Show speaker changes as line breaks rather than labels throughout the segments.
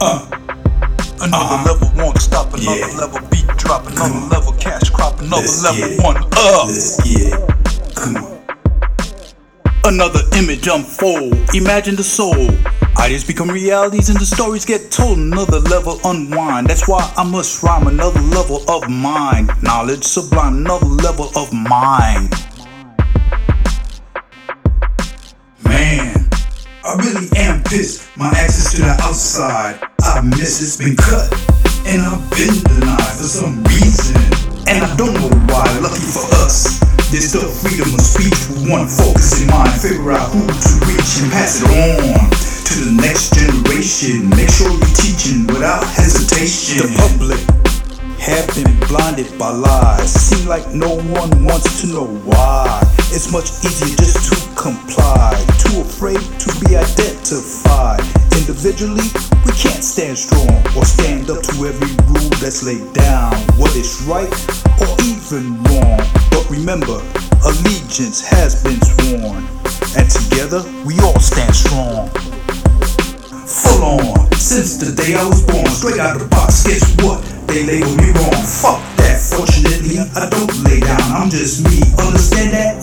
Uh.
Another
Uh-huh.
level, won't stop. Another
Yeah.
level, beat drop. Another level, cash crop. Another
Let's
level, one up.
Let's. Come on.
Another image unfold. Imagine the soul. Ideas become realities and the stories get told. Another level unwind. That's why I must rhyme. Another level of mind. Knowledge sublime. Another level of mind.
I really am pissed. My access to the outside, I miss it's been cut. And I've been denied for some reason. And I don't know why, lucky for us. There's still freedom of speech with one focus in mind. Figure out who to reach and pass it on to the next generation. Make sure you're teaching without hesitation.
The public have been blinded by lies. Seem like no one wants to know why. It's much easier just to comply. Afraid to be identified. Individually, we can't stand strong or stand up to every rule that's laid down. What is right or even wrong. But remember, allegiance has been sworn. And together, we all stand strong.
full on since the day I was born. Straight out of the box, guess what? They label me wrong. Fuck that. Fortunately, I don't lay down. I'm just me. Understand that,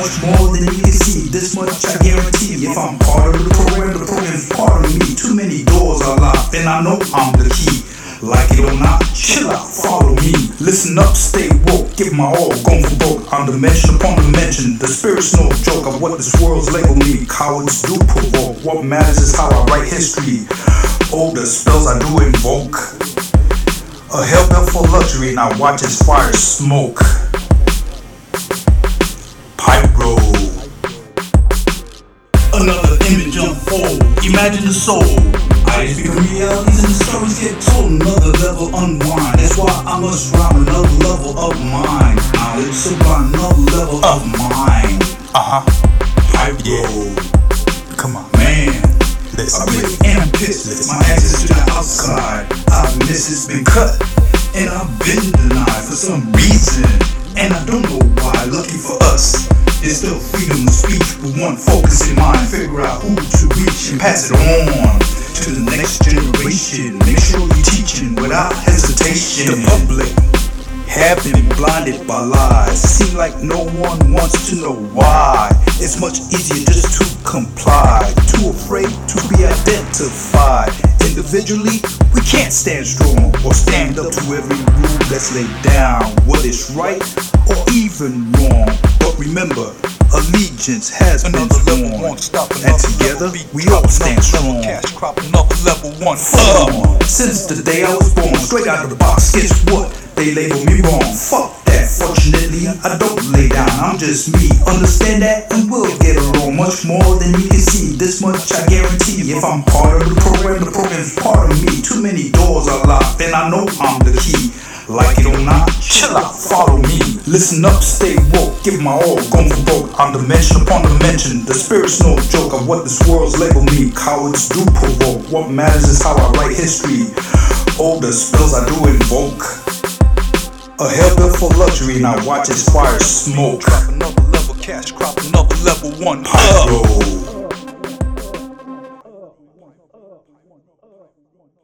much more than you can see. This much I guarantee. If I'm part of the program, the program's part of me. Too many doors are locked, and I know I'm the key. Like it or not, chill out, follow me. Listen up, stay woke, give my all, going for broke. I'm dimension upon dimension. The spirit's no joke of what this world's label me. Cowards do provoke. What matters is how I write history. Oh, the spells I do invoke. A hell for luxury, and I watch as fire smoke.
Image unfold. Imagine the soul.
Ideas become realities and the stories get told. Another level unwind. That's why I must rhyme another level of mind. Knowledge sublime, another level of mind.
Uh huh.
I Pyro.
Come on.
Man,
Let's
I really am pissed. My access to the outside, I miss it's been cut. And I've been denied for some reason. And I don't know why, lucky for us. There's still freedom of speech with one focus in mind. Figure out who to reach and pass it on to the next generation. Make sure you're teaching without hesitation.
The public have been blinded by lies. Seem like no one wants to know why. It's much easier just to comply. Too afraid to be identified. Individually, we can't stand strong or stand up to every rule that's laid down. What is right or even wrong. Remember, allegiance has been Another level, sworn. won't stop. And together, level,
we all stand strong.
Cash crop. Another level, one
Since the day I was born, straight out of the box, guess what? They label me wrong. Fuck that. Fortunately, I don't lay down. I'm just me. Understand that, and we'll get along much more than you can see. This much I guarantee. If I'm part of the program, the program's part of me. Too many doors are locked, and I know I'm the key. Like it or not, chill out, follow me. Listen up, stay woke, give my all, going for broke. I'm dimension upon dimension. The spirit's no joke of what this world's label me. Cowards do provoke. What matters is how I write history. All the spells I do invoke. A hell built for luxury, and I watch as fire smoke.
Drop another level, cash crop. Another level, one.
Pyro.